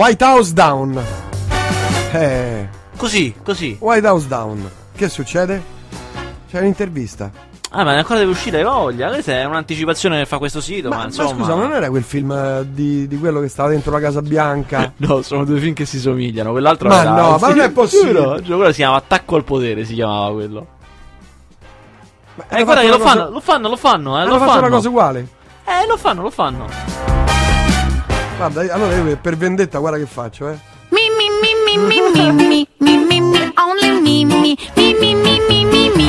White House Down. Eh, Così, così. White House Down. Che succede? C'è un'intervista. Ah, ma ancora deve uscire, hai voglia. Questa è un'anticipazione che fa questo sito, ma, Ma, ma insomma. scusa, non era quel film eh, di, di quello che stava dentro la Casa Bianca? No, sono due film che si somigliano. Quell'altro Ma era- no, ma non è possibile. giuro, giuro, quello si chiama Attacco al potere, si chiamava quello. Ma Eh, guarda che lo cosa- fanno, lo fanno, lo fanno, eh, lo fanno. una cosa uguale. Eh, lo fanno, lo fanno. Guarda, allora io per vendetta, guarda che faccio, eh. Me, me, me, me, me, me, me, me, me, only me, me, me, me, me.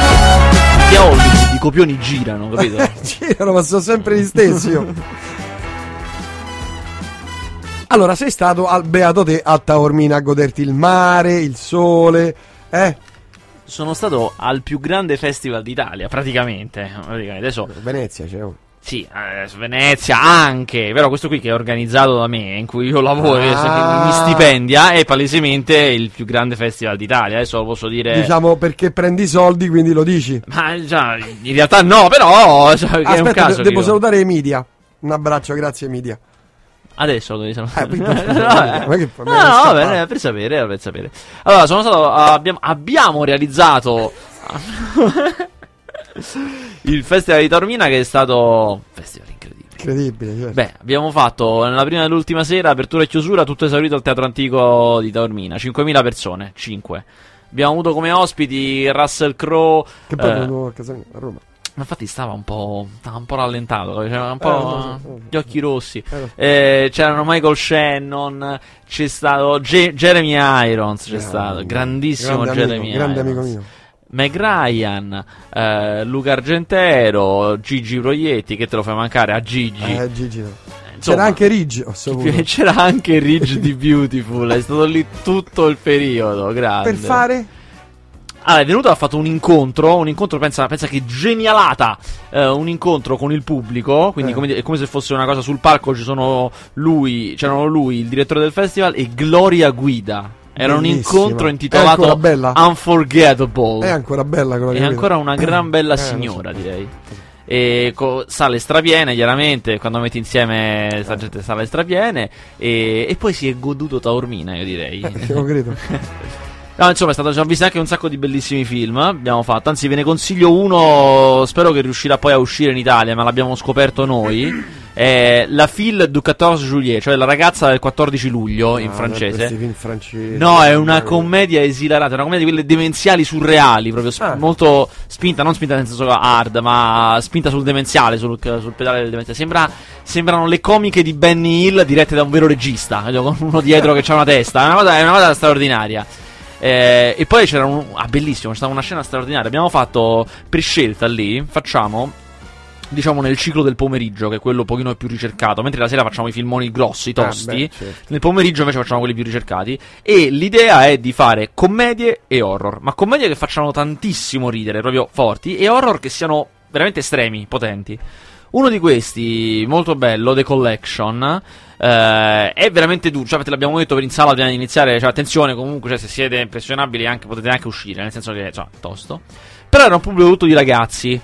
Che Hollywood, i copioni girano, capito? Girano, ma sono sempre gli stessi. io. Allora, sei stato al beato te a Taormina a goderti il mare, il sole, eh? Sono stato al più grande festival d'Italia, praticamente. praticamente. Adesso, Venezia, c'è un. Sì, eh, Venezia anche, però questo qui che è organizzato da me, in cui io lavoro, Ah. che mi stipendia, è palesemente il più grande festival d'Italia. Adesso lo posso dire. Diciamo perché prendi i soldi, quindi lo dici. Ma già, in realtà no, però cioè, è un Aspetta, caso. de- devo dico. salutare Emilia. Un abbraccio, grazie Emilia. Adesso lo devi salutare. Eh, No, eh. che fa- No, vabbè, per sapere, per sapere. Allora, sono stato. Abbiamo, abbiamo realizzato. il festival di Taormina che è stato. un Festival incredibile. Incredibile. cioè. Beh, abbiamo fatto nella prima e l'ultima sera, apertura e chiusura, tutto esaurito al teatro antico di Taormina. 5.000 persone, 5. Abbiamo avuto come ospiti Russell Crowe. che poi eh, a casa mia, a Roma. ma infatti stava un po'. Stava un po' rallentato. Aveva un Eh, po' lo so, eh. gli occhi rossi. Eh. Eh, c'erano Michael Shannon. C'è stato Ge- Jeremy Irons. C'è Grande, stato grandissimo grande Jeremy amico, grande Irons. amico mio. Meg Ryan, eh, Luca Argentero, Gigi Proietti. Che te lo fai mancare a Gigi? Eh, Gigi. no. Insomma, C'era anche Ridge, ho saputo. C'era anche Ridge di Beautiful. È stato lì tutto il periodo. Grande. Per fare? Allora, è venuto, ha fatto un incontro, un incontro, pensa, pensa che genialata, eh, un incontro con il pubblico, quindi Eh. come, è come se fosse una cosa sul palco, ci sono lui, c'erano lui, il direttore del festival e Gloria Guida. Era un Bellissima. incontro È intitolato ancora bella? Unforgettable. È ancora bella quella È che ancora una gran bella Eh, lo so. signora, direi. E co- sale strapiene, chiaramente, quando metti insieme sta gente sale strapiene. E, e poi si è goduto Taormina, io direi. Eh, lo credo. No, insomma, è stato, ho visto anche un sacco di bellissimi film. Abbiamo fatto, anzi, ve ne consiglio uno. Spero che riuscirà poi a uscire in Italia, ma l'abbiamo scoperto noi. È La Fille du 14 Juillet, cioè la ragazza del 14 luglio in Ah, francese. film francesi. No, è una commedia esilarante, una commedia di quelle demenziali surreali, proprio sp- Ah. molto spinta, non spinta nel senso hard, ma spinta sul demenziale, sul, sul pedale del demenziale. Sembra, sembrano le comiche di Benny Hill dirette da un vero regista, capito? con uno dietro che ha una testa. È una cosa, è una cosa straordinaria. Eh, e poi c'era un. Ah, bellissimo, stata una scena straordinaria. Abbiamo fatto per scelta lì, facciamo. Diciamo nel ciclo del pomeriggio, che è quello un pochino più ricercato, mentre la sera facciamo i filmoni grossi, tosti. beh, certo. Nel pomeriggio invece facciamo quelli più ricercati. E l'idea è di fare commedie e horror. Ma commedie che facciano tantissimo ridere, proprio forti, e horror che siano veramente estremi, potenti. Uno di questi, molto bello, The Collection. eh, è veramente duro, cioè, te l'abbiamo detto per in sala prima di iniziare. Cioè, attenzione, comunque, cioè, se siete impressionabili, anche, potete anche uscire, nel senso che, insomma, tosto. Però era un pubblico tutto di ragazzi.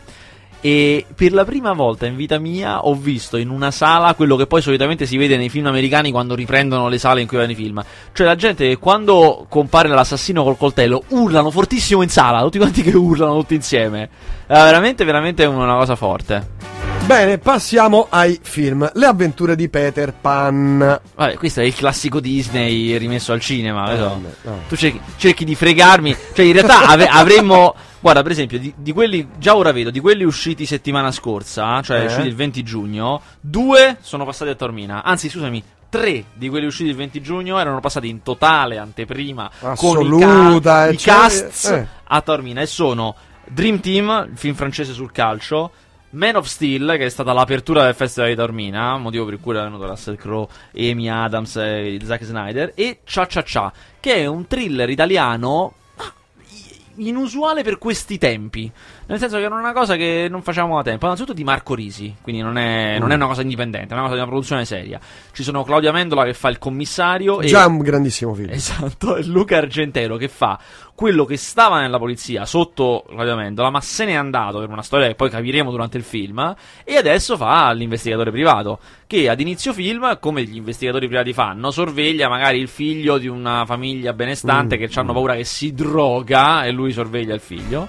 E per la prima volta in vita mia ho visto in una sala quello che poi solitamente si vede nei film americani quando riprendono le sale in cui vanno i film. Cioè la gente che quando compare l'assassino col coltello urlano fortissimo in sala, tutti quanti che urlano tutti insieme. È veramente, veramente una cosa forte. Bene, passiamo ai film. Le avventure di Peter Pan. Vabbè, questo è il classico Disney rimesso al cinema. Eh, vedo. vabbè, no. Tu cerchi, cerchi di fregarmi. Cioè, in realtà ave- avremmo. Guarda, per esempio, di, di quelli. Già ora vedo, di quelli usciti settimana scorsa, cioè Eh? usciti il 20 giugno, due sono passati a Tormina. Anzi, scusami. Tre di quelli usciti il 20 giugno erano passati in totale anteprima con i, Assoluta, ca- i eccetera. cast Eh. a Tormina e sono Dream Team, il film francese sul calcio, Man of Steel, che è stata l'apertura del Festival di Tormina, motivo per cui è venuto Russell Crowe, Amy Adams e Zack Snyder, e Cha Cha Cha, che è un thriller italiano inusuale per questi tempi. Nel senso che era una cosa che non facevamo da tempo. Innanzitutto di Marco Risi, quindi non è, non è una cosa indipendente, è una cosa di una produzione seria. Ci sono Claudia Mendola che fa il commissario e Già un grandissimo film. Esatto, e Luca Argentero che fa quello che stava nella polizia sotto l'avviamendola, ma se n'è andato per una storia che poi capiremo durante il film. E adesso fa l'investigatore privato. Che ad inizio film, come gli investigatori privati fanno, sorveglia magari il figlio di una famiglia benestante Mm, che hanno paura che si droga e lui sorveglia il figlio.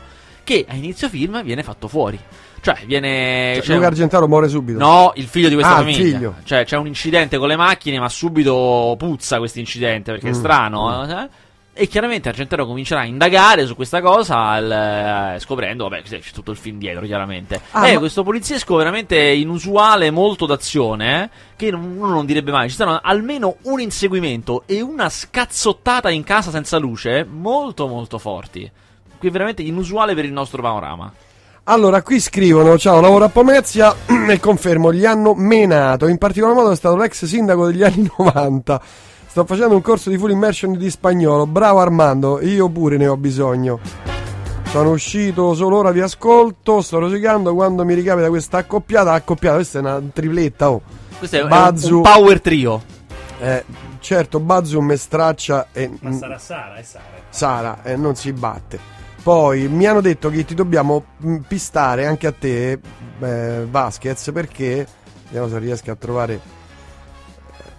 Che a inizio film viene fatto fuori. Cioè, viene. Cioè, c'è Luca Argentaro muore subito. No, il figlio di questa Ah, famiglia. figlio. Cioè, c'è un incidente con le macchine, ma subito puzza questo incidente perché è Mm, strano. eh? E chiaramente Argentero comincerà a indagare su questa cosa, il- eh, scoprendo, vabbè, c'è tutto il film dietro, chiaramente. Ah, è ma- questo poliziesco veramente inusuale, molto d'azione, eh, che uno non direbbe mai. Ci stanno almeno un inseguimento e una scazzottata in casa senza luce, molto molto forti. Qui è veramente inusuale per il nostro panorama. Allora, qui scrivono: Ciao, lavoro a Pomezia e confermo, gli hanno menato. In particolar modo è stato l'ex sindaco degli anni 90. Sto facendo un corso di full immersion di spagnolo. Bravo Armando, io pure ne ho bisogno. Sono uscito solo ora vi ascolto. Sto rosicando quando mi ricapita questa accoppiata. Accoppiata, questa è una tripletta. Oh. Questo è, è un- Bazzu. un power trio. Eh, certo, Bazzu me straccia e Ma sarà Sara, è Sara. Sara e non si batte. Poi mi hanno detto che ti dobbiamo mm, pistare anche a te, eh, Vasquez, perché vediamo se riesco a trovare.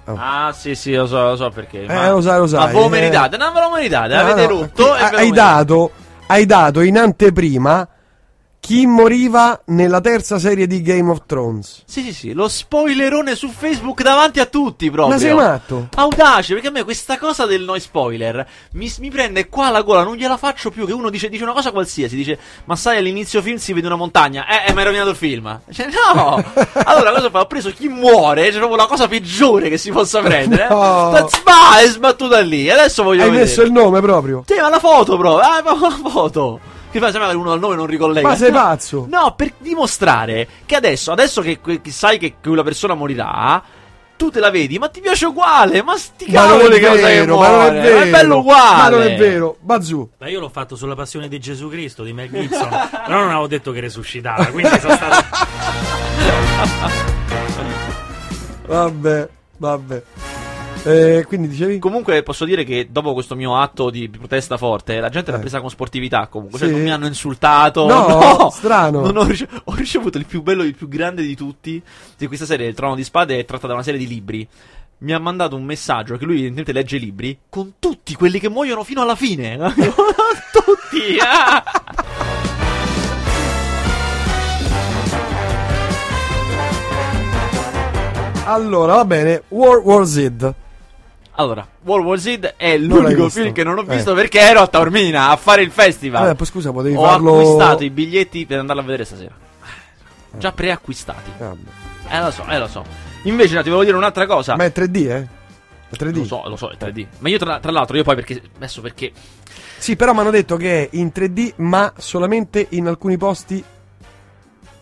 Oh. Ah, sì, sì, lo so, lo so perché. Eh, lo sai, lo sai, Ma ve lo eh. meritate? Non ve lo meritate, Ah, avete no, rotto. hai, meritate. dato, hai dato in anteprima chi moriva nella terza serie di Game of Thrones. Sì, sì, sì, lo spoilerone su Facebook davanti a tutti proprio. Ma sei matto? Audace, perché a me questa cosa del no spoiler mi, mi prende qua la gola, non gliela faccio più. Che uno dice, dice una cosa qualsiasi, dice, ma sai, all'inizio film si vede una montagna. Eh, eh, mi hai rovinato il film. Cioè, no! allora, cosa fa? Ho preso chi muore, cioè proprio la cosa peggiore che si possa prendere. No. eh. Ma è sbattuta lì. Adesso voglio Hai vedere. messo il nome proprio. Sì, ma la foto, bro. Ah, ma la foto. Che fa sembra che uno dal nome non ricollega. Ma sei pazzo? No, per dimostrare che adesso, adesso che, che sai che quella persona morirà, tu te la vedi, ma ti piace uguale. Ma sti Ma non cavoli che cosa che vero, ma non è muore. vero. è bello uguale. Ma non è vero. Bazzu. Ma io l'ho fatto sulla passione di Gesù Cristo di Mel Gibson, però non avevo detto che resuscitava, quindi sono stato... Vabbè, vabbè. Eh, quindi dicevi? Comunque posso dire che dopo questo mio atto di protesta forte, la gente l'ha Eh. presa con sportività comunque. Cioè Sì. non mi hanno insultato. No, strano. Non ho, rice- ho ricevuto il più bello, il più grande di tutti. Di questa serie, Il Trono di Spade, è tratta da una serie di libri. Mi ha mandato un messaggio che lui evidentemente legge libri con tutti quelli che muoiono fino alla fine. tutti. ah! Allora, va bene. War War Z. Allora, World War Z è l'unico film che non ho Eh. visto perché ero a Taormina a fare il festival. Vabbè, poi scusa, potevi Ho farlo. acquistato i biglietti per andarlo a vedere stasera. Già preacquistati. Vabbè. Eh, lo so, eh, lo so. Invece, no, ti volevo dire un'altra cosa. Ma è 3D, eh? È 3D. Lo so, lo so, è 3D. Ma io, tra, tra l'altro, io poi perché. Adesso perché. Sì, però mi hanno detto che è in 3D, ma solamente in alcuni posti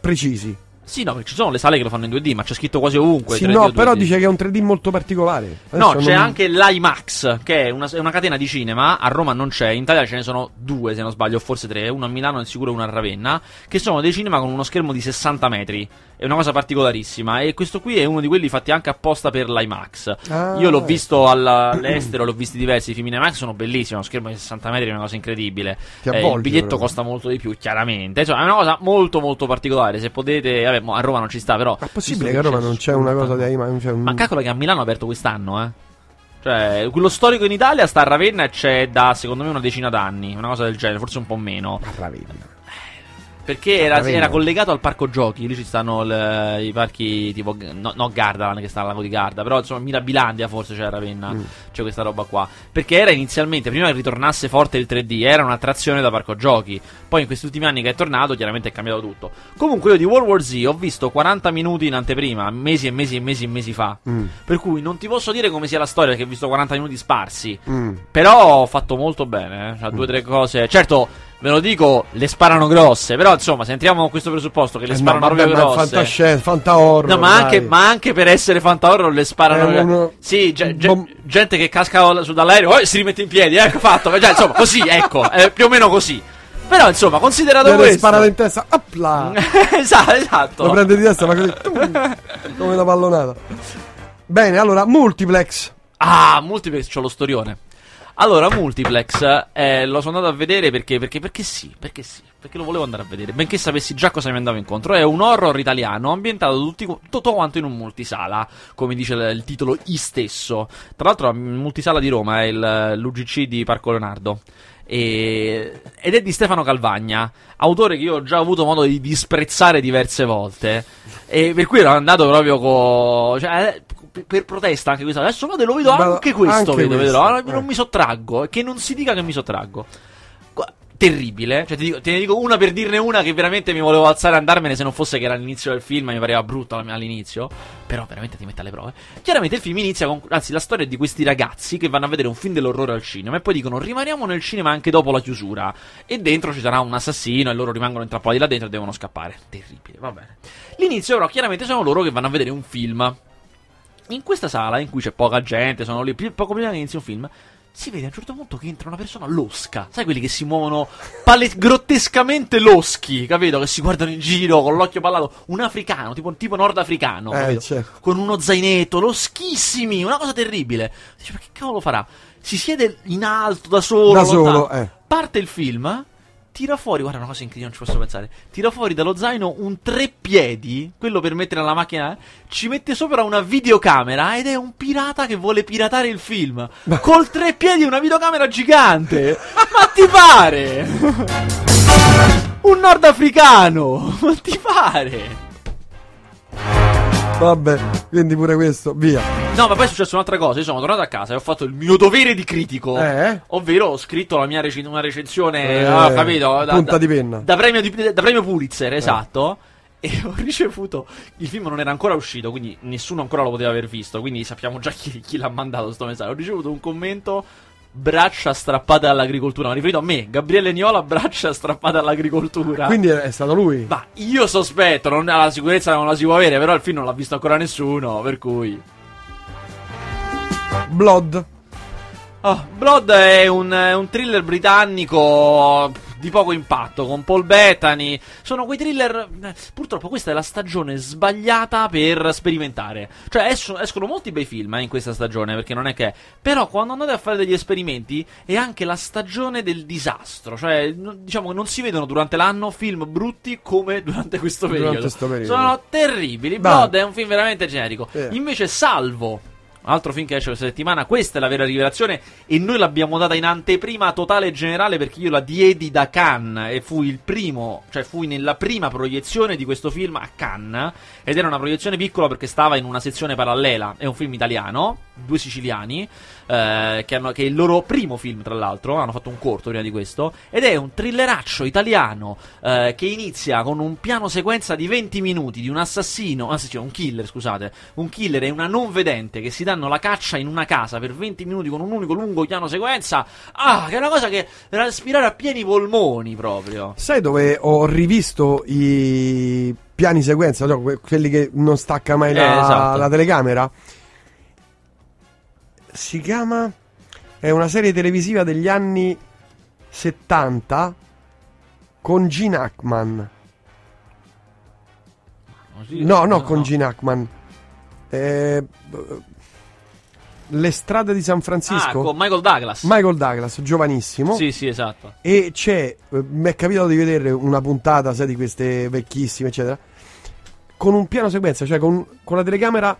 precisi. Sì, no, perché ci sono le sale che lo fanno in 2D, ma c'è scritto quasi ovunque. Sì, 3D no, o 2D. però dice che è un 3D molto particolare. No, Adesso c'è non- anche l'IMAX, che è una, è una catena di cinema. A Roma non c'è, in Italia ce ne sono due, se non sbaglio, o forse tre. Uno a Milano e sicuro uno a Ravenna. Che sono dei cinema con uno schermo di 60 metri. È una cosa particolarissima. E questo qui è uno di quelli fatti anche apposta per l'IMAX. Ah, Io l'ho visto all'estero, l'ho visti diversi film in IMAX, sono bellissimi. Uno schermo di 60 metri è una cosa incredibile. Ti Eh, il biglietto proprio. costa molto di più, chiaramente. Insomma, è una cosa molto, molto particolare. Se potete, vabbè, mo a Roma non ci sta, però. Ma è possibile che a Roma non c'è una cosa di ma non c'è un... Ma calcola che a Milano ha aperto quest'anno, eh. Cioè, quello storico in Italia sta a Ravenna e c'è da, secondo me, una decina d'anni. Una cosa del genere, forse un po' meno. A Ravenna. Perché era, Ravenna. era collegato al parco giochi. Lì ci stanno il- i parchi tipo. No, no Gardaland che sta al lago di Garda. Però insomma, Mirabilandia forse c'è a Ravenna. Mm. C'è questa roba qua. Perché era inizialmente, prima che ritornasse forte il 3D, era un'attrazione da parco giochi. Poi in questi ultimi anni che è tornato, chiaramente è cambiato tutto. Comunque, io di World War Z ho visto 40 minuti in anteprima, mesi e mesi e mesi e mesi fa. Mm, Per cui non ti posso dire come sia la storia, perché ho visto 40 minuti sparsi. mm. Però ho fatto molto bene, eh. C'ha due o tre cose. Certo, ve lo dico, le sparano grosse. Però, insomma, se entriamo con questo presupposto che le Eh, sparano no, proprio ma grosse. fantascienza, fanta horror. No, ma anche, ma anche per essere fanta horror le sparano. Eh, uno- Sì, ge- ge- bom- gente che casca su dall'aereo e si rimette in piedi. Ecco fatto. Già, insomma, così, ecco, è più o meno così. Però, insomma, considerato Viene questo. sparato in testa. Opla! esatto, esatto. Lo prende di testa, ma così. come una pallonata. Bene, allora, multiplex. Ah, multiplex c'ho lo storione. Allora, Multiplex eh, lo sono andato a vedere perché, perché, perché sì, perché sì, perché lo volevo andare a vedere, benché sapessi già cosa mi andavo incontro. È un horror italiano ambientato tutti, tutto quanto in un multisala, come dice il, titolo I stesso. Tra l'altro, multisala di Roma è il, l'UGC di Parco Leonardo. E- ed è di Stefano Calvagna, autore che io ho già avuto modo di disprezzare diverse volte. E per cui ero andato proprio con. Cioè, per- protesta anche questa. Adesso vado e lo vedo Vado- anche questo. anche vedo, questo, vedrò. eh. Non mi sottraggo. E che non si dica che mi sottraggo. Terribile, cioè ti dico- te ne dico una per dirne una che veramente mi volevo alzare e andarmene se non fosse che era l'inizio del film, mi pareva brutto all- all'inizio, però veramente ti mette alle prove. Chiaramente il film inizia con, anzi la storia è di questi ragazzi che vanno a vedere un film dell'orrore al cinema e poi dicono rimaniamo nel cinema anche dopo la chiusura e dentro ci sarà un assassino e loro rimangono intrappolati là dentro e devono scappare. Terribile, va bene. L'inizio però chiaramente sono loro che vanno a vedere un film. In questa sala, in cui c'è poca gente, sono lì, poco prima che inizi un film, si vede a un certo punto che entra una persona losca. Sai quelli che si muovono pale- grottescamente loschi, capito? Che si guardano in giro con l'occhio pallato. Un africano, tipo, tipo nordafricano, Eh, certo. Con uno zainetto, loschissimi, una cosa terribile. Dice, ma che cavolo farà? Si siede in alto, da solo, Da solo, eh. Parte il film, tira fuori, guarda una cosa incredibile, non ci posso pensare. Tira fuori dallo zaino un treppiedi, quello per mettere nella macchina, eh, ci mette sopra una videocamera ed è un pirata che vuole piratare il film. Col treppiedi e una videocamera gigante. Ma ti pare? un nordafricano. Ma ti pare? Vabbè, quindi pure questo, via. No, ma poi è successo un'altra cosa. Io sono tornato a casa e ho fatto il mio dovere di critico. Eh? Ovvero ho scritto la mia recen- una recensione. Eh, ah, capito? Da, punta da- di penna. Da premio, di- da premio Pulitzer, esatto. E ho ricevuto. Il film non era ancora uscito, quindi nessuno ancora lo poteva aver visto. Quindi sappiamo già chi, chi l'ha mandato sto messaggio. Ho ricevuto un commento. Braccia strappate all'agricoltura. Ma riferito a me, Gabriele Niola, braccia strappate all'agricoltura. Quindi è stato lui. Ma io sospetto, non, la sicurezza non la si può avere, però il film non l'ha visto ancora nessuno, per cui... Blood. Ah, Blood è un, è un thriller britannico di poco impatto con Paul Bettany. Sono quei thriller. eh, Purtroppo questa è la stagione sbagliata per sperimentare. Cioè, esco- escono molti bei film eh, in questa stagione, perché non è che. Però quando andate a fare degli esperimenti è anche la stagione del disastro. Cioè, n- diciamo che non si vedono durante l'anno film brutti come durante questo Durante periodo. sto periodo. Sono terribili. Va. Blood è un film veramente generico. Eh. Invece, Salvo. Altro film che esce questa settimana, questa è la vera rivelazione e noi l'abbiamo data in anteprima totale e generale perché io la diedi da Cannes e fui il primo, cioè fui nella prima proiezione di questo film a Cannes ed era una proiezione piccola perché stava in una sezione parallela, è un film italiano, due siciliani, eh, che, hanno- che è il loro primo film tra l'altro, hanno fatto un corto prima di questo ed è un thrilleraccio italiano eh, che inizia con un piano sequenza di 20 minuti di un assassino, assassino, un killer scusate, un killer e una non vedente che si danno la caccia in una casa per 20 minuti con un unico lungo piano sequenza. Ah, che è una cosa che da respirare a pieni polmoni proprio. Sai dove ho rivisto i piani sequenza, que- quelli che non stacca mai la, Eh, esatto. la telecamera? Si chiama. È una serie televisiva degli anni 70 con Gene Hackman. No, no, con Gene Hackman. Eh, le strade di San Ah, Francisco. con Michael Douglas. Michael Douglas, giovanissimo. Sì, sì, esatto. E c'è, eh, mi è capitato di vedere una puntata, sai, di queste vecchissime, eccetera, con un piano sequenza, cioè con, con la telecamera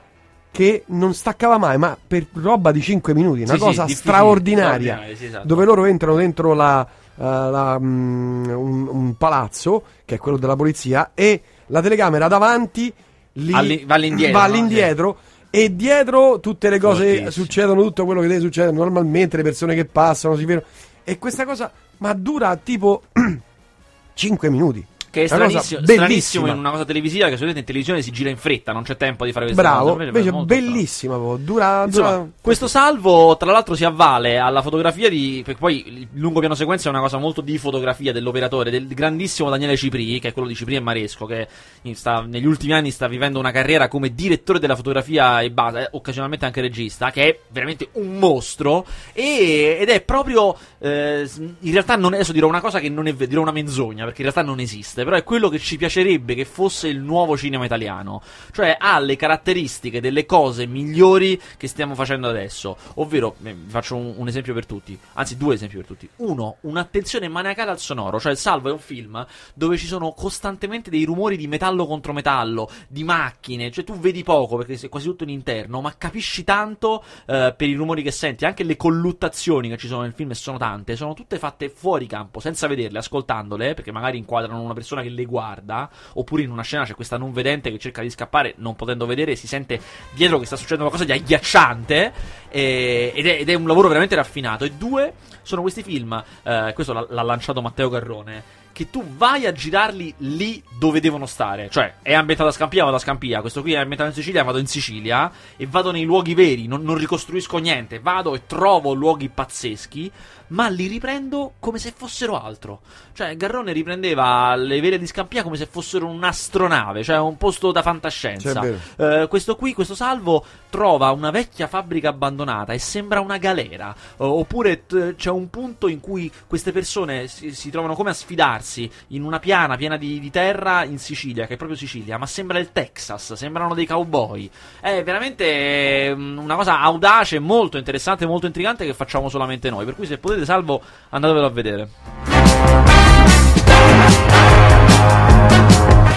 che non staccava mai, ma per roba di 5 minuti, una Sì, sì, cosa difficile, straordinaria, sì, esatto. dove loro entrano dentro la, eh, la, mm, un, un palazzo, che è quello della polizia, e la telecamera davanti li- Alli- va all'indietro, va no? all'indietro, e dietro tutte le cose Fortissimo. succedono, tutto quello che deve succedere normalmente, le persone che passano, si vedono. E questa cosa, ma dura tipo 5 minuti. Che è cosa stranissimo, stranissimo in una cosa televisiva che solitamente in televisione si gira in fretta, non c'è tempo di fare queste Bravo, cose. invece è strano. bellissima, proprio, dura, Insomma, dura- questo salvo, tra l'altro, si avvale alla fotografia di. Perché poi il lungo piano sequenza è una cosa molto di fotografia dell'operatore, del grandissimo Daniele Cipri, che è quello di Cipri e Maresco, che sta- negli ultimi anni sta vivendo una carriera come direttore della fotografia e base, eh, occasionalmente anche regista, che è veramente un mostro. E- ed è proprio. eh, in realtà, non, adesso dirò una cosa che non è dirò una menzogna, perché in realtà non esiste. Esiste, però è quello che ci piacerebbe che fosse il nuovo cinema italiano. Cioè ha le caratteristiche delle cose migliori che stiamo facendo adesso. Ovvero, eh, vi faccio un, un esempio per tutti, anzi due esempi per tutti. Uno, un'attenzione maniacale al sonoro, cioè il Salvo è un film dove ci sono costantemente dei rumori di metallo contro metallo, di macchine, cioè tu vedi poco perché sei quasi tutto in interno, ma capisci tanto eh, per i rumori che senti, anche le colluttazioni che ci sono nel film sono tante, sono tutte fatte fuori campo, senza vederle, ascoltandole, perché magari inquadrano una persona che le guarda, oppure in una scena c'è questa non vedente che cerca di scappare, non potendo vedere, si sente dietro che sta succedendo qualcosa di agghiacciante, eh, ed, è, ed, è, un lavoro veramente raffinato. E due, sono questi film, eh, questo l'ha, l'ha lanciato Matteo Garrone, che tu vai a girarli lì dove devono stare. Cioè, è ambientato a Scampia, vado a Scampia. Questo qui è ambientato in Sicilia, vado in Sicilia. E vado nei luoghi veri, non, non ricostruisco niente. Vado e trovo luoghi pazzeschi, ma li riprendo come se fossero altro. Cioè, Garrone riprendeva le vele di Scampia come se fossero un'astronave, cioè un posto da fantascienza. Cioè, eh, questo qui, questo salvo, trova una vecchia fabbrica abbandonata e sembra una galera. Uh, oppure t- c'è un punto in cui queste persone si, si trovano come a sfidarsi in una piana piena di, di, terra in Sicilia, che è proprio Sicilia, ma sembra il Texas, sembrano dei cowboy. È veramente mm, una cosa audace, molto interessante, molto intrigante che facciamo solamente noi. Per cui se potete, salvo, andatevelo a vedere.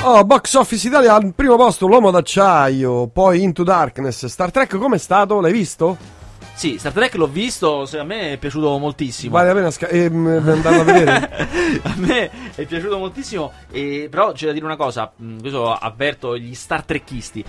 Oh, Box Office Italia al primo posto, L'Uomo d'Acciaio, poi Into Darkness. Star Trek com'è stato? L'hai visto? Sì, Star Trek l'ho visto, a me è piaciuto moltissimo. Vale la pena sca- ehm, andarlo a vedere? a me è piaciuto moltissimo, e, però c'è da dire una cosa, questo avverto gli Star Trekkisti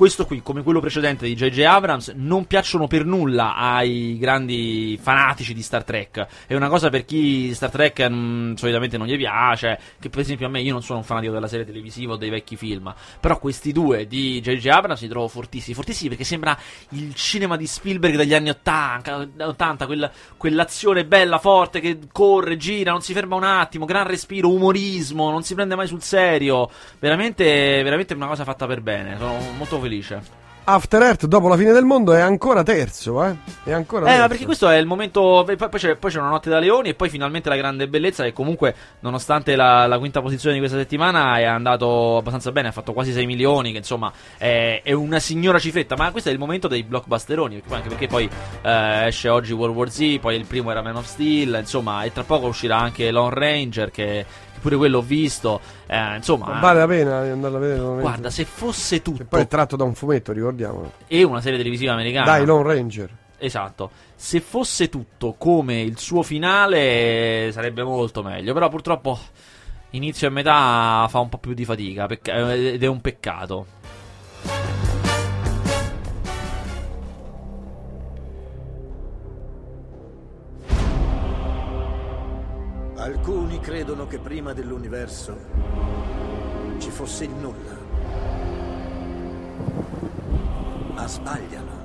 questo qui, come quello precedente di J.J. Abrams, non piacciono per nulla ai grandi fanatici di Star Trek. È una cosa per chi Star Trek mh, solitamente non gli piace. Che per esempio a me, io non sono un fanatico della serie televisiva o dei vecchi film. Però questi due di J.J. Abrams li trovo fortissimi. Fortissimi perché sembra il cinema di Spielberg degli anni 80, 80 quella, quell'azione bella, forte che corre, gira, non si ferma un attimo, gran respiro, umorismo, non si prende mai sul serio. Veramente, veramente una cosa fatta per bene. Sono molto felice. After Earth dopo la fine del mondo è ancora terzo, eh? È ancora eh, terzo. ma perché questo è il momento. Poi c'è, poi c'è, una notte da leoni e poi finalmente la grande bellezza. Che comunque, nonostante la, la, quinta posizione di questa settimana, è andato abbastanza bene. Ha fatto quasi 6 milioni. Che insomma è, è una signora cifretta. Ma questo è il momento dei blockbusteroni. Anche perché poi eh, esce oggi World War Z. Poi il primo era Man of Steel. Insomma, e tra poco uscirà anche Lone Ranger. Che pure quello ho visto. Eh, insomma, Ma vale la pena di andarla a vedere. Guarda, se fosse tutto. E poi è tratto da un fumetto, ricordiamo. E una serie televisiva americana. Dai, Lone Ranger. Esatto. Se fosse tutto come il suo finale, sarebbe molto meglio. Però purtroppo inizio e metà fa un po' più di fatica. Pecca- ed è un peccato. Alcuni credono che prima dell'universo ci fosse il nulla. Ma sbagliano.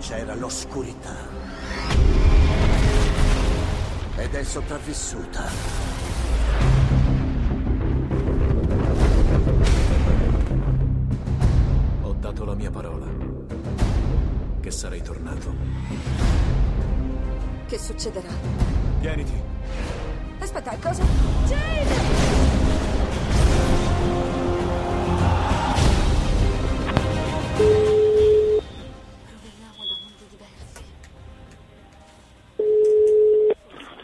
C'era l'oscurità. Ed è sopravvissuta. Ho dato la mia parola. Che sarei tornato. Che succederà? Tieniti. Aspetta, cosa? Jade! Proveniamo da mondi diversi.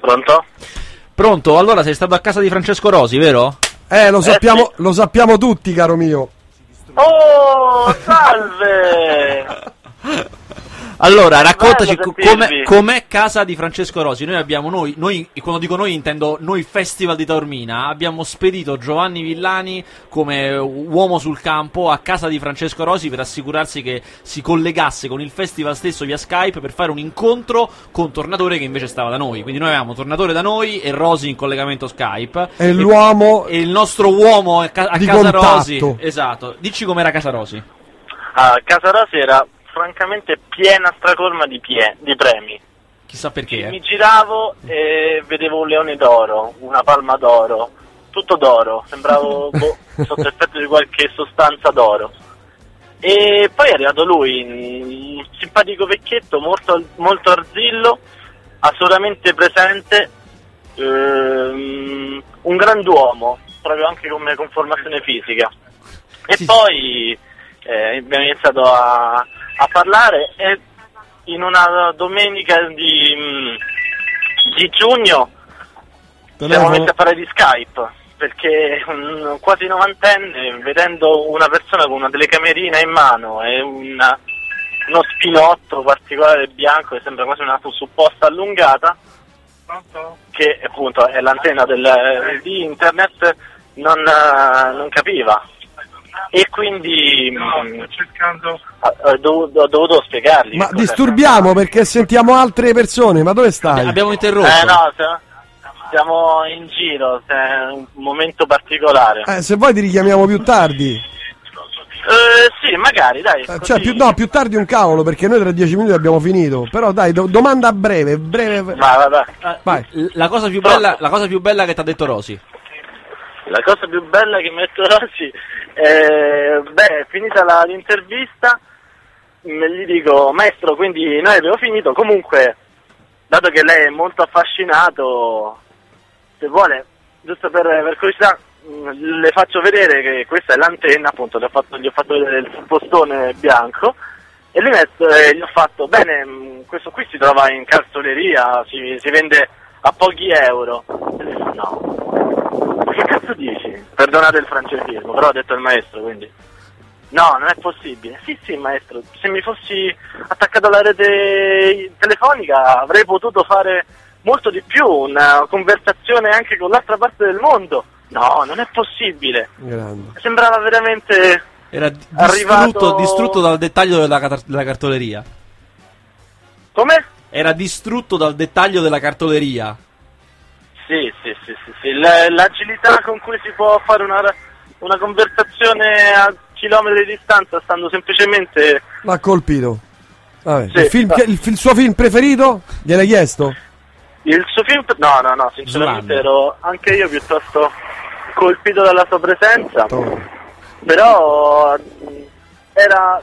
Pronto? Pronto? Allora sei stato a casa di Francesco Rosi, vero? Eh, lo sappiamo, sì. lo sappiamo tutti, caro mio. Oh, salve! Allora, raccontaci Bello co- com'è, casa di Francesco Rosi. Noi abbiamo noi, noi, e quando dico noi intendo noi Festival di Taormina, abbiamo spedito Giovanni Villani come uomo sul campo a casa di Francesco Rosi per assicurarsi che si collegasse con il festival stesso via Skype per fare un incontro con Tornatore che invece stava da noi. Quindi noi avevamo Tornatore da noi e Rosi in collegamento Skype. È l'uomo E il nostro uomo a, ca- a di casa contatto. Rosi. Esatto. Dici com'era casa Rosi. Ah, Casa Rosi era francamente piena stracolma di, pie- di premi. Chissà perché. Mi Eh. giravo e vedevo un leone d'oro, una palma d'oro, tutto d'oro, sembravo boh, sotto effetto di qualche sostanza d'oro. E poi è arrivato lui, un simpatico vecchietto, molto, molto arzillo, assolutamente presente, ehm, un grand'uomo, proprio anche come conformazione fisica. E Sì. poi eh, abbiamo iniziato a, a parlare e in una domenica di, mm, di giugno. Siamo messi a parlare di Skype perché un quasi novantenne vedendo una persona con una telecamerina in mano e una- uno spinotto particolare bianco che sembra quasi una supposta allungata che appunto è l'antenna del- di internet non, eh, non capiva e quindi mm, ho, dovuto, ho dovuto spiegargli Ma disturbiamo perché sentiamo altre persone, ma dove stai? Abbiamo interrotto. eh no siamo in giro è un momento particolare Eh, se vuoi ti richiamiamo più tardi. Eh, sì magari dai Eh, così- Cioè, più, no, più tardi un cavolo perché noi tra dieci minuti abbiamo finito. Però dai, do- domanda breve, breve. Vabbè Vai. L- La cosa più bella, la cosa più bella che ti ha detto Rosy. La cosa più bella che metto oggi è, beh, finita la- l'intervista, gli dico, maestro, quindi noi abbiamo finito, comunque, dato che lei è molto affascinato, se vuole, giusto per, per curiosità, le faccio vedere che questa è l'antenna, appunto, ho fatto, gli ho fatto vedere il suppostone bianco, e lui metto- eh, gli ho fatto, bene, mh, questo qui si trova in cartoleria, si, si vende a pochi euro. E lui fa, no, che cazzo dici? Perdonate il francesismo, però ha detto il maestro, quindi. No, non è possibile. Sì, sì, maestro, se mi fossi attaccato alla rete telefonica avrei potuto fare molto di più, una conversazione anche con l'altra parte del mondo. No, non è possibile. Grande. Sembrava veramente... Era di- Arrivato- distrutto, distrutto dal dettaglio della, car- della cartoleria. Come? Era distrutto dal dettaglio della cartoleria. Sì, sì, sì, sì, sì. L'agilità con cui si può fare una, una conversazione a chilometri di distanza stando semplicemente... L'ha colpito. Vabbè, Sì, il, film il, il suo film preferito? Gliel'hai chiesto? Il suo film, no, no, no, sinceramente ero anche io piuttosto colpito dalla sua presenza, Oh. però era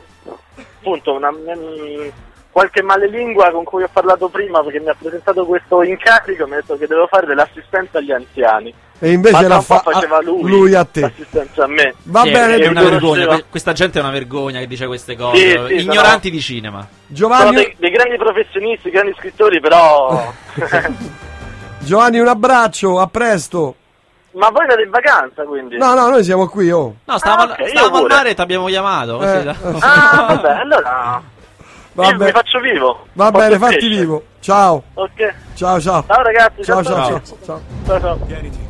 appunto una, mh, qualche malelingua con cui ho parlato prima perché mi ha presentato questo incarico, mi ha detto che devo fare dell'assistenza agli anziani. E invece po' fa- faceva ah, lui, lui a te. l'assistenza a me. Va Sì, bene, è, una vergogna. que- Questa gente è una vergogna che dice queste cose. Sì, sì, Ignoranti sono- di cinema. Sono Giovanni, dei, dei grandi professionisti, grandi scrittori, però... Giovanni, un abbraccio, a presto. Ma voi andate in vacanza quindi? No, no, noi siamo qui, oh. No, stavamo, Ah, ok, io stavamo al mare e ti abbiamo chiamato. Eh, eh, Ah, vabbè, allora... Vabbè. mi faccio vivo. Va bene, fatti crescere. vivo. Ciao, Ok. ciao, ciao. Ciao ragazzi, Ciao, ciao, ciao, ciao. ciao. ciao. ciao, ciao. Tieniti.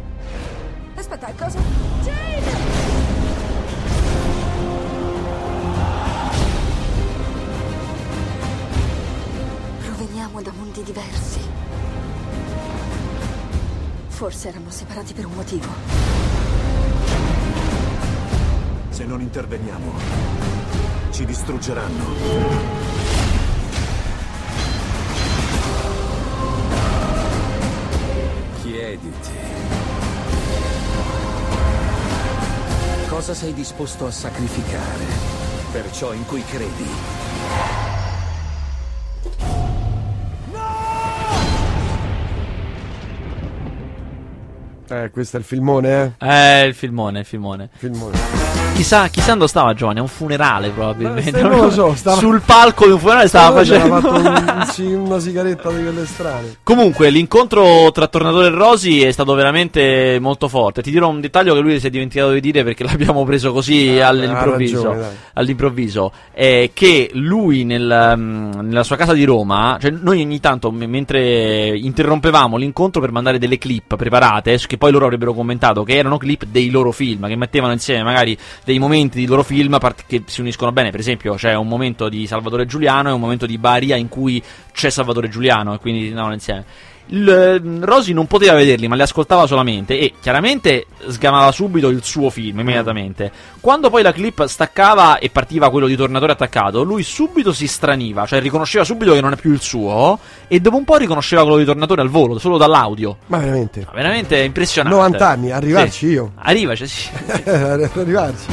Aspetta, cosa? Proveniamo da mondi diversi. Forse eravamo separati per un motivo. Se non interveniamo, ci distruggeranno. Sei disposto a sacrificare per ciò in cui credi? Eh, questo è il filmone, eh. Eh, il filmone, il filmone. Filmone. Chissà, chissà dove stava Giovanni, a un funerale probabilmente. Eh, non lo so, stava- Sul palco di un funerale stava facendo... fatto un- una sigaretta di quelle strane. Comunque, l'incontro tra Tornatore e Rosi è stato veramente molto forte. Ti dirò un dettaglio che lui si è dimenticato di dire perché l'abbiamo preso così Ah, all'improvviso. ragione, dai. all'improvviso. È che lui nel, mm, nella sua casa di Roma, cioè noi ogni tanto m- mentre interrompevamo l'incontro per mandare delle clip preparate, che poi loro avrebbero commentato che erano clip dei loro film, che mettevano insieme magari dei momenti di loro film part- che si uniscono bene. Per esempio, c'è un momento di Salvatore Giuliano e un momento di Baria in cui c'è Salvatore Giuliano e quindi andavano insieme. Il, eh, Rosy non poteva vederli, ma li ascoltava solamente e chiaramente sgamava subito il suo film immediatamente. Quando poi la clip staccava e partiva quello di Tornatore attaccato, lui subito si straniva, cioè riconosceva subito che non è più il suo e dopo un po' riconosceva quello di Tornatore al volo, solo dall'audio. Ma veramente. Ma Veramente impressionante. 90 anni, arrivarci Sì. io. Arrivaci, sì. arrivarci.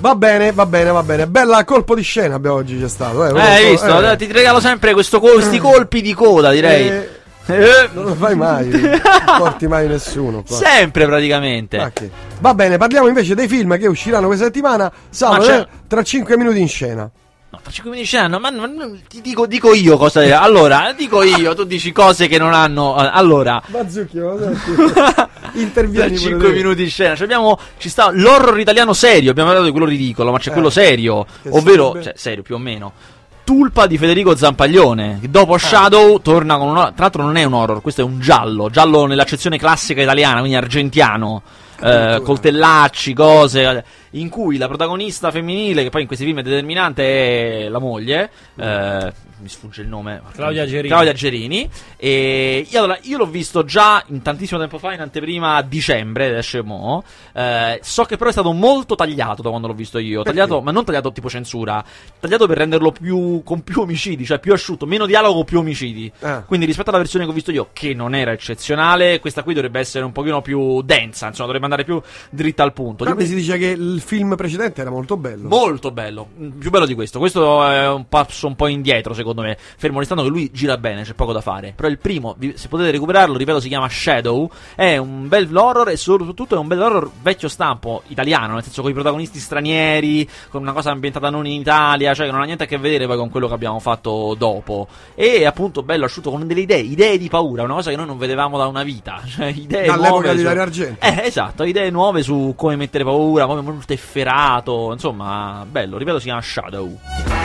Va bene, va bene, va bene. Bella colpo di scena abbiamo oggi c'è stato. Eh, Eh, hai visto? eh. Ti regalo sempre questo col- questi colpi di coda, direi. Eh, Eh, Non lo fai mai, non porti mai nessuno qua. sempre praticamente. Che- Va bene, parliamo invece dei film che usciranno questa settimana. C'è- eh, tra 5 minuti in scena. No, tra 5 minuti c'hanno, ma, ma- ma- ti dico, dico io cosa. Allora, dico io, tu dici cose che non hanno. eh, Allora, Bazzucchi, ma senti, intervieni tra pure 5 te. minuti in scena. Cioè, abbiamo, ci sta l'horror italiano serio. Abbiamo parlato di quello ridicolo, ma c'è Eh, quello serio. che Ovvero, sarebbe- cioè, serio più o meno. Tulpa di Federico Zampaglione. Che Ah. dopo Shadow torna con un. Tra l'altro, non è un horror, questo è un giallo. Giallo nell'accezione classica italiana, quindi argentiano. Eh, coltellacci, cose. In cui la protagonista femminile, che poi in questi film è determinante, è la moglie. eh, mi sfugge il nome. Claudia Gerini. Claudia Gerini. E io, allora, io l'ho visto già in tantissimo tempo fa, in anteprima a dicembre, esce mo. Eh, so che però è stato molto tagliato da quando l'ho visto io. Tagliato, ma non tagliato tipo censura, tagliato per renderlo più con più omicidi, cioè più asciutto, meno dialogo, più omicidi. Ah. Quindi rispetto alla versione che ho visto io, che non era eccezionale, questa qui dovrebbe essere un pochino più densa, insomma, dovrebbe andare più dritta al punto. Mi si dice che il film precedente era molto bello. Molto bello, più bello di questo. Questo è un passo un po' indietro, secondo me. Fermo restando che lui gira bene, c'è poco da fare. Però il primo, se potete recuperarlo, ripeto, si chiama Shadow. È un bel horror e soprattutto è un bel horror vecchio stampo italiano, nel senso con i protagonisti stranieri, con una cosa ambientata non in Italia, cioè che non ha niente a che vedere poi con quello che abbiamo fatto dopo. E appunto bello asciutto con delle idee, idee di paura, una cosa che noi non vedevamo da una vita. Cioè, idee Dall'epoca nuove di su- Dario Argento. eh, esatto, idee nuove su come mettere paura, come molto efferato, insomma, bello, ripeto, si chiama Shadow.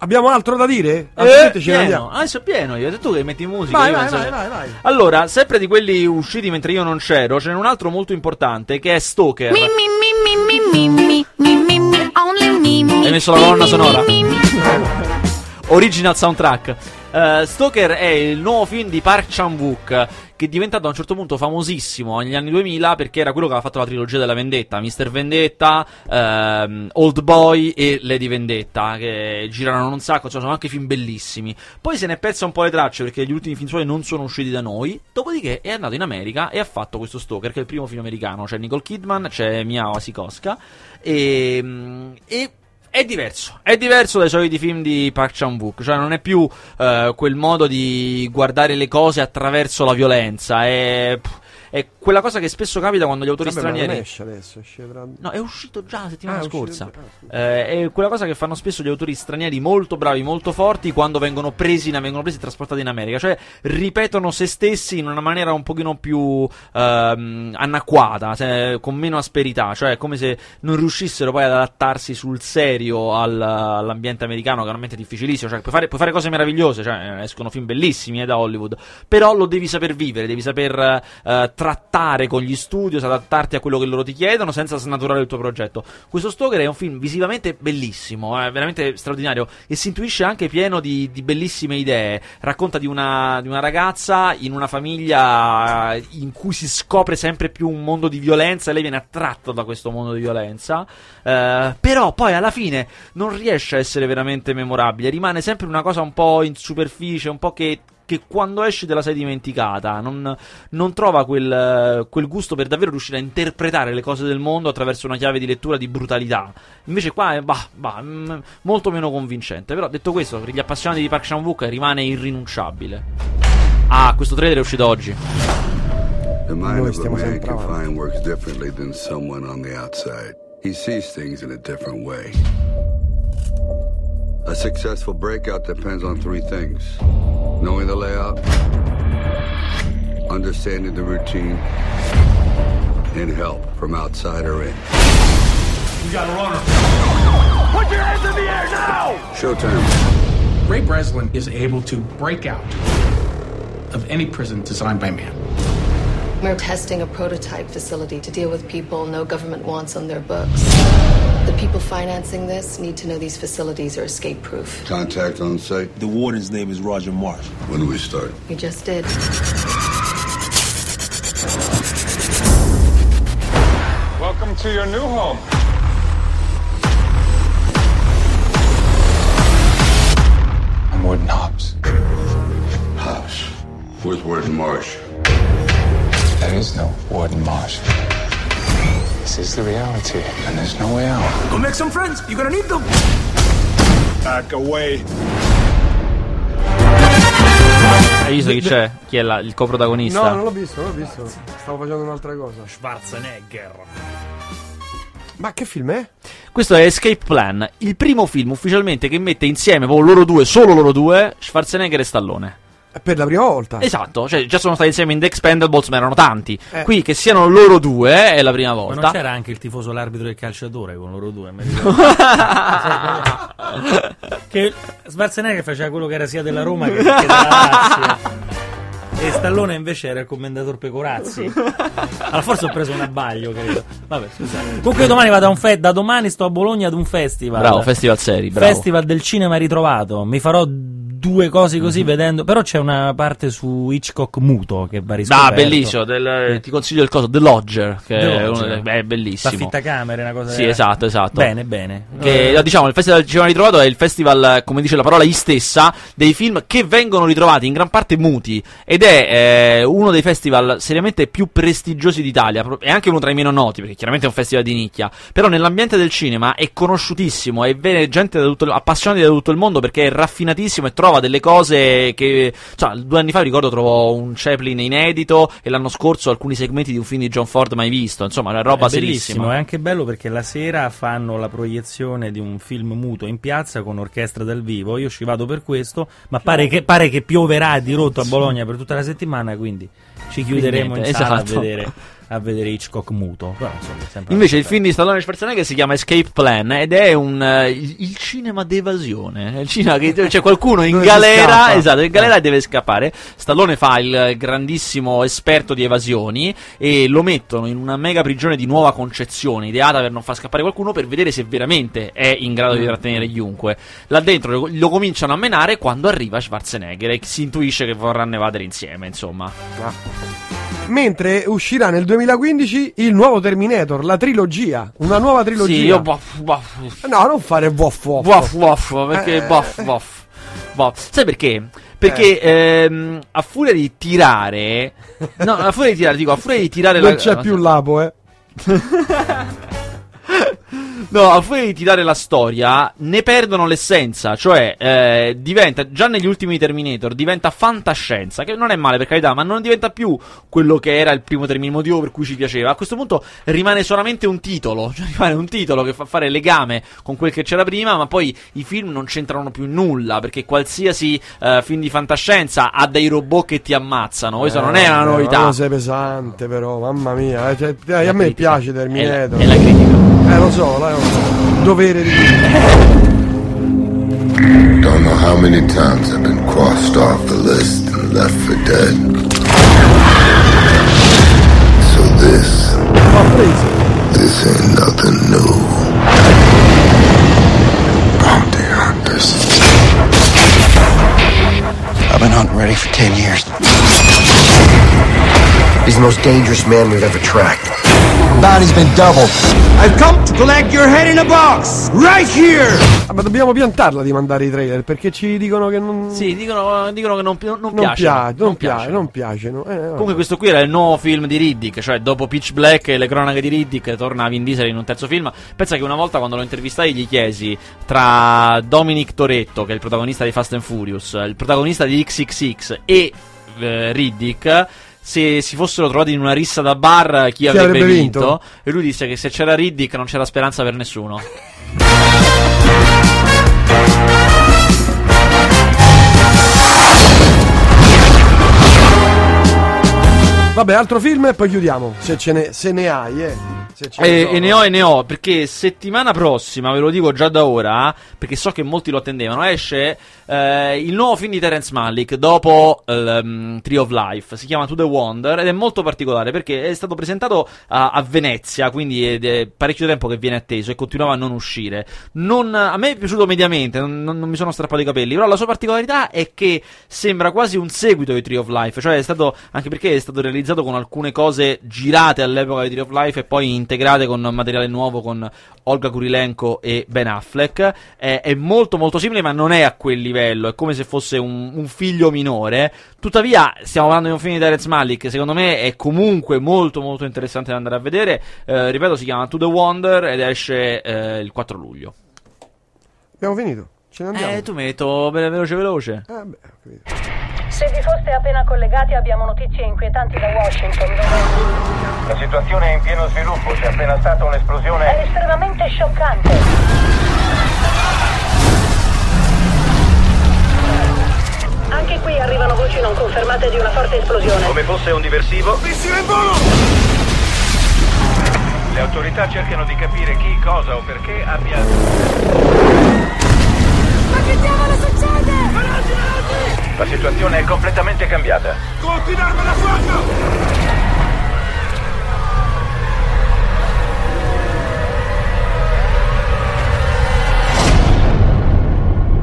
Abbiamo altro da dire? Eh, pieno, adesso pieno io, ho tu che metti musica. Vai, vai, vai, vai, vai, Allora, sempre di quelli usciti mentre io non c'ero, ce n'è un altro molto importante che è Stoker. Mi, mi, mi, mi, mi, mi, mi, mi, mi, only mi, mi, Hai messo la colonna sonora? Original soundtrack. Eh, Stalker è il nuovo film di Park Chan-wook che è diventato a un certo punto famosissimo negli anni 2000 perché era quello che aveva fatto la trilogia della vendetta, Mr. Vendetta, ehm, Old Boy e Lady Vendetta, che girano un sacco, insomma, sono anche film bellissimi. Poi se ne è persa un po' le tracce perché gli ultimi film suoi non sono usciti da noi, dopodiché è andato in America e ha fatto questo Stalker, che è il primo film americano, c'è Nicole Kidman, c'è Mia Wasikowska e, mm, e è diverso, è diverso dai soliti film di Park Chan-wook, cioè non è più eh, quel modo di guardare le cose attraverso la violenza, è, è quella cosa che spesso capita quando gli autori Vabbè, ma non stranieri... esce adesso, esce tra... No, è uscito già la settimana Ah, uscito scorsa. già, ah. Eh, è quella cosa che fanno spesso gli autori stranieri molto bravi, molto forti quando vengono presi, vengono presi e trasportati in America. Cioè, ripetono se stessi in una maniera un pochino più ehm, anacquata, se- con meno asperità. Cioè, è come se non riuscissero poi ad adattarsi sul serio al- all'ambiente americano, che veramente è difficilissimo. Cioè, puoi fare, puoi fare cose meravigliose, cioè, escono film bellissimi eh, da Hollywood. Però lo devi saper vivere, devi saper eh, trattare con gli studios, adattarti a quello che loro ti chiedono senza snaturare il tuo progetto. Questo Stalker è un film visivamente bellissimo, è veramente straordinario e si intuisce anche pieno di, di bellissime idee. Racconta di una, di una ragazza in una famiglia eh, in cui si scopre sempre più un mondo di violenza e lei viene attratta da questo mondo di violenza. Eh, però poi alla fine non riesce a essere veramente memorabile, rimane sempre una cosa un po' in superficie, un po' che che quando esci te la sei dimenticata, non, non trova quel, quel gusto per davvero riuscire a interpretare le cose del mondo attraverso una chiave di lettura di brutalità. Invece qua è bah, bah, mm, molto meno convincente. Però detto questo, per gli appassionati di Park Chan-wook rimane irrinunciabile. Ah, questo trailer è uscito oggi. The mind Noi of a stiamo man sempre avanti. confined works differently than someone on the outside. He sees things in a different way. A successful breakout depends on three things knowing the layout, understanding the routine, and help from outside or in. We got a runner. Put your hands in the air now! Showtime. Ray Breslin is able to break out of any prison designed by man. We're testing a prototype facility to deal with people no government wants on their books. The people financing this need to know these facilities are escape proof. Contact on site. The warden's name is Roger Marsh. When do we start? You just did. Welcome to your new home. I'm Warden Hobbs. House. Where's Warden Marsh? There is no Warden Marsh. This is the reality, and there's no way out. Go make some friends. You're gonna need them. Back away. Hai visto chi c'è? Chi è la- il coprotagonista? No, non l'ho visto, non l'ho visto. Stavo facendo un'altra cosa. Schwarzenegger. Ma che film è? Questo è Escape Plan, il primo film ufficialmente che mette insieme proprio loro due, solo loro due, Schwarzenegger e Stallone. Per la prima volta. Esatto, cioè già sono stati insieme in The Expendables, ma erano tanti. Eh. Qui che siano loro due è la prima Ma non volta. c'era anche il tifoso l'arbitro del calciatore con loro due? che Schwarzenegger faceva quello che era sia della Roma che, che della Lazio. E Stallone invece era il commendator Pecorazzi. Allora, forse ho preso un abbaglio, credo. Vabbè, scusate. Comunque, io domani vado a un fe- da domani sto a Bologna ad un festival. Bravo, Festival Serie, bravo. Festival del cinema ritrovato. Mi farò due cose così Mhm. vedendo. Però c'è una parte su Hitchcock muto che va riscoperto. Ah, bellissimo. del- ti consiglio il coso The Lodger, che The è, Lodger. uno dei- è bellissimo. L'affittacamere, una cosa Sì, del- esatto, esatto. Bene, bene. Che, Eh, diciamo, il Festival del Cinema Ritrovato è il festival, eh, come dice la parola I stessa, dei film che vengono ritrovati in gran parte muti. Ed è eh, uno dei festival seriamente più prestigiosi d'Italia. È anche uno tra i meno noti, perché chiaramente è un festival di nicchia. Però nell'ambiente del cinema è conosciutissimo e viene gente da tutto, il- appassionati da tutto il mondo perché è raffinatissimo e trova delle cose che. Cioè, due anni fa ricordo trovò un Chaplin inedito e l'anno scorso alcuni segmenti di un film di John Ford mai visto. Insomma, è roba è serissima. è anche bello perché la sera fanno la proiezione di un film muto in piazza con orchestra dal vivo. Io ci vado per questo, ma pare che, pare che pioverà di rotto a Bologna per tutta la settimana, quindi ci chiuderemo niente, in sala esatto. a, vedere, a vedere Hitchcock muto. Però, insomma, Invece il film di Stallone e Schwarzenegger si chiama Escape Plan ed è un, eh, il, cinema d'evasione. Il cinema che c'è qualcuno in galera, esatto, in galera e deve scappare. Stallone fa il grandissimo esperto di evasioni e lo mettono in una mega prigione di nuova concezione, ideata per non far scappare qualcuno per vedere se veramente è in grado di trattenere chiunque. Là dentro lo, lo cominciano a menare quando arriva Schwarzenegger e si intuisce che vorranno evadere insieme, insomma. Mentre uscirà nel 2015 il nuovo Terminator, la trilogia. Una nuova trilogia. Sì, io boff, boff. No, non fare boff boff. Boff, boff, perché Eh, boff, boff, boff. Sai perché? Perché ehm, a furia di tirare, no, a furia di tirare, dico, a furia di tirare Non la c'è più l'apo, eh. No, a furia di tirare la storia, ne perdono l'essenza. Cioè, eh, diventa, già negli ultimi Terminator, diventa fantascienza. Che non è male per carità, ma non diventa più quello che era il primo Terminator, motivo per cui ci piaceva. A questo punto rimane solamente un titolo. Cioè, rimane un titolo che fa fare legame con quel che c'era prima, ma poi i film non c'entrano più nulla. Perché qualsiasi eh, film di fantascienza ha dei robot che ti ammazzano. Questa non è una Eh, novità. No, sei pesante, però, mamma mia. eh, cioè, a me critica. piace Terminator. È la- è la critica. Eh, lo so, là, lo so. Dovere di. Don't know how many times I've been crossed off the list and left for dead. So this. This ain't nothing new. Bounty hunters. I've been hunting ready for 10 years. He's the most dangerous man we've ever tracked. Bounty's been doubled. I've come to collect your head in a box, right here! Ah, ma dobbiamo piantarla di mandare i trailer perché ci dicono che non. Sì, dicono, dicono che non, non non piace. piace, non piace, non piacciono. Eh. Comunque questo qui era il nuovo film di Riddick, cioè dopo Pitch Black e le cronache di Riddick torna Vin Diesel in un terzo film. Pensa che una volta quando lo intervistai gli chiesi tra Dominic Toretto, che è il protagonista di Fast and Furious, il protagonista di XXX e eh, Riddick se si fossero trovati in una rissa da bar chi, avrebbe, avrebbe vinto? vinto? E lui disse che se c'era Riddick non c'era speranza per nessuno. Vabbè, altro film e poi chiudiamo. Se, ce ne, se ne hai, eh. Ce E, sono. e ne ho e ne ho perché settimana prossima, ve lo dico già da ora, perché so che molti lo attendevano, esce eh, il nuovo film di Terence Malick dopo um, Tree of Life, si chiama To The Wonder ed è molto particolare perché è stato presentato a, a Venezia, quindi è, è parecchio tempo che viene atteso e continuava a non uscire. Non- a me è piaciuto mediamente, non, non- non mi sono strappato i capelli, però la sua particolarità è che sembra quasi un seguito di Tree of Life, cioè è stato, anche perché è stato realizzato con alcune cose girate all'epoca di Tree of Life e poi in integrate con materiale nuovo con Olga Kurilenko e Ben Affleck. È, è molto molto simile, ma non è a quel livello. È come se fosse un, un figlio minore. Tuttavia, stiamo parlando di un film di Terence Malik. Secondo me è comunque molto molto interessante da andare a vedere. Eh, ripeto, si chiama To the Wonder ed esce eh, il 4 luglio. Abbiamo finito. Ce ne andiamo. Eh, tu ve- veloce veloce. Eh, beh, ho capito. Se vi foste appena collegati abbiamo notizie inquietanti da Washington dove La situazione è in pieno sviluppo, c'è appena stata un'esplosione. è estremamente scioccante. Anche qui arrivano voci non confermate di una forte esplosione. Come fosse un diversivo. Missile in volo! Le autorità cercano di capire chi, cosa o perché abbia. Ma che diavolo succede? La situazione è completamente cambiata. Colpi d'arma da fuoco!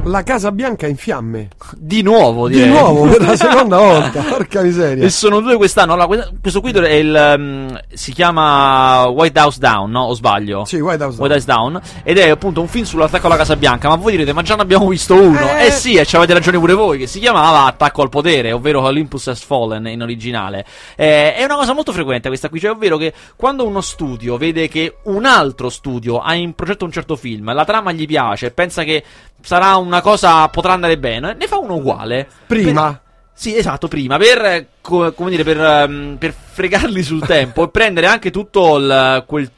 La Casa Bianca in fiamme. Di nuovo, Di direi. nuovo, per la seconda volta. Porca miseria. E sono due quest'anno. Allora, que- questo qui è il. um, si chiama White House Down, no? O sbaglio? Sì, White House White House Down. Ed è appunto un film sull'attacco alla Casa Bianca. Ma voi direte, ma già ne abbiamo visto uno. Eh. Eh, sì, e ci avete ragione pure voi. Che si chiamava Attacco al potere, ovvero Olympus Has Fallen in originale. Eh, è una cosa molto frequente questa qui. Cioè, ovvero che quando uno studio vede che un altro studio ha in progetto un certo film, la trama gli piace, pensa che sarà una cosa, potrà andare bene, ne fa uno uguale. Prima. Per- sì, esatto, prima, per, co- come dire, per, ehm, per fregarli sul tempo e prendere anche tutto il, quel-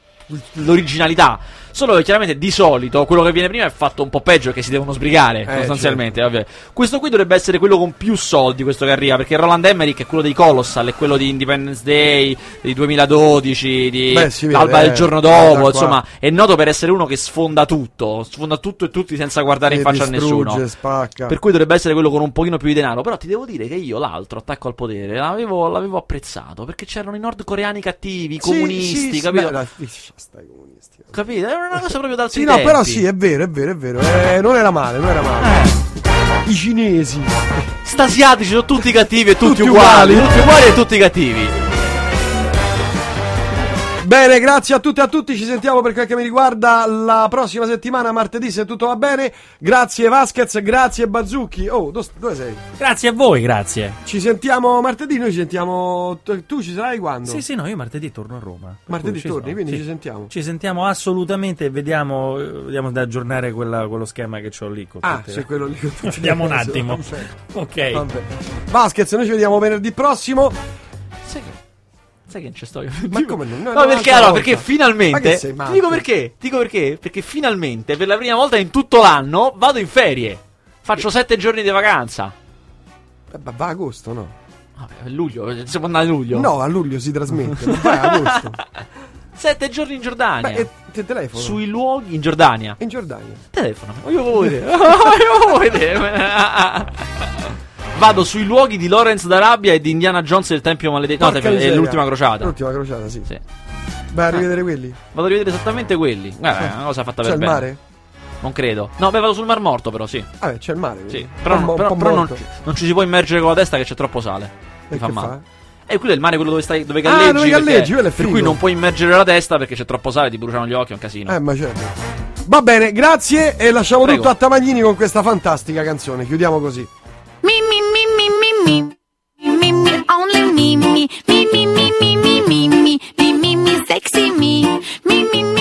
l'originalità. Solo che chiaramente di solito quello che viene prima è fatto un po' peggio che si devono sbrigare, Eh, sostanzialmente. vabbè. Questo qui dovrebbe essere quello con più soldi, questo che arriva, perché Roland Emmerich è quello dei Colossal, è quello di Independence Day, di 2012, di Beh, vede, L'alba eh, del giorno dopo, insomma, è noto per essere uno che sfonda tutto, sfonda tutto e tutti senza guardare in faccia a nessuno. spacca. Per cui dovrebbe essere quello con un pochino più di denaro. Però ti devo dire che io l'altro, attacco al potere, l'avevo, l'avevo apprezzato. Perché c'erano i nordcoreani cattivi, i Sì, comunisti, sì, capito? beh, la- stai comunisti. Capito? Era una cosa proprio da Sì, no, però sì, è vero, è vero, è vero. Eh, non era male, non era male. Eh. I cinesi. Stasiatici sono tutti cattivi e tutti, Tutti uguali, uguali. Tutti uguali e tutti cattivi. Bene, grazie a tutti e a tutti. Ci sentiamo per quel che mi riguarda la prossima settimana, martedì, se tutto va bene. Grazie Vasquez, grazie Bazzucchi. Oh, do- dove sei? Grazie a voi, grazie. Ci sentiamo martedì, noi ci sentiamo. tu- Tu ci sarai quando? Sì, sì, no, io martedì torno a Roma. Martedì torni, sono, quindi sì. ci sentiamo. Ci sentiamo assolutamente e vediamo, eh, vediamo di aggiornare quella- quello schema che ho lì. Con Ah, tutte- sì, quello lì con Vediamo un attimo. Ok. Vabbè. Vasquez, noi ci vediamo venerdì prossimo. Che, sai che non ci sto io? Ma come no? No, No, perché allora? volta. Perché finalmente. Ti dico perché? Ti dico perché? Perché finalmente, per la prima volta in tutto l'anno, vado in ferie. Faccio sette giorni di vacanza. Eh, va a agosto, no? Vabbè, è luglio, siamo andati a luglio. No, a luglio si trasmette. vai a agosto. Sette giorni in Giordania. Beh, e te telefono? Sui luoghi in Giordania. In Giordania. Telefono. Io voglio vedere. Io voglio vedere. Vado sui luoghi di Lawrence d'Arabia e di Indiana Jones del Tempio Maledetto. No, Porca è miseria. l'ultima crociata. L'ultima crociata, sì. Sì. Vai a rivedere quelli. Vado a rivedere esattamente quelli. Guarda, è una cosa fatta C'è per il bene. mare? Non credo. No, beh, vado sul Mar Morto, però, sì. Vabbè, c'è il mare. Sì. quindi. Però, Un po' però- un po' però non, morto. ci- non ci si può immergere con la testa che c'è troppo sale. E Mi fa che male. fa? E quello è il mare, quello dove, stai, dove Ah, galleggi. dove perché- galleggi, quello è per figo. cui non puoi immergere la testa perché c'è troppo sale, ti bruciano gli occhi, è un casino. Eh, ma certo. Va bene, grazie e lasciamo Prego. tutto a Tamagnini con questa fantastica canzone. Chiudiamo così. Me, me, me, me, me, me. Me, me, only me, me. Me, me, me, me, me, me, me. Me, me, me, sexy me.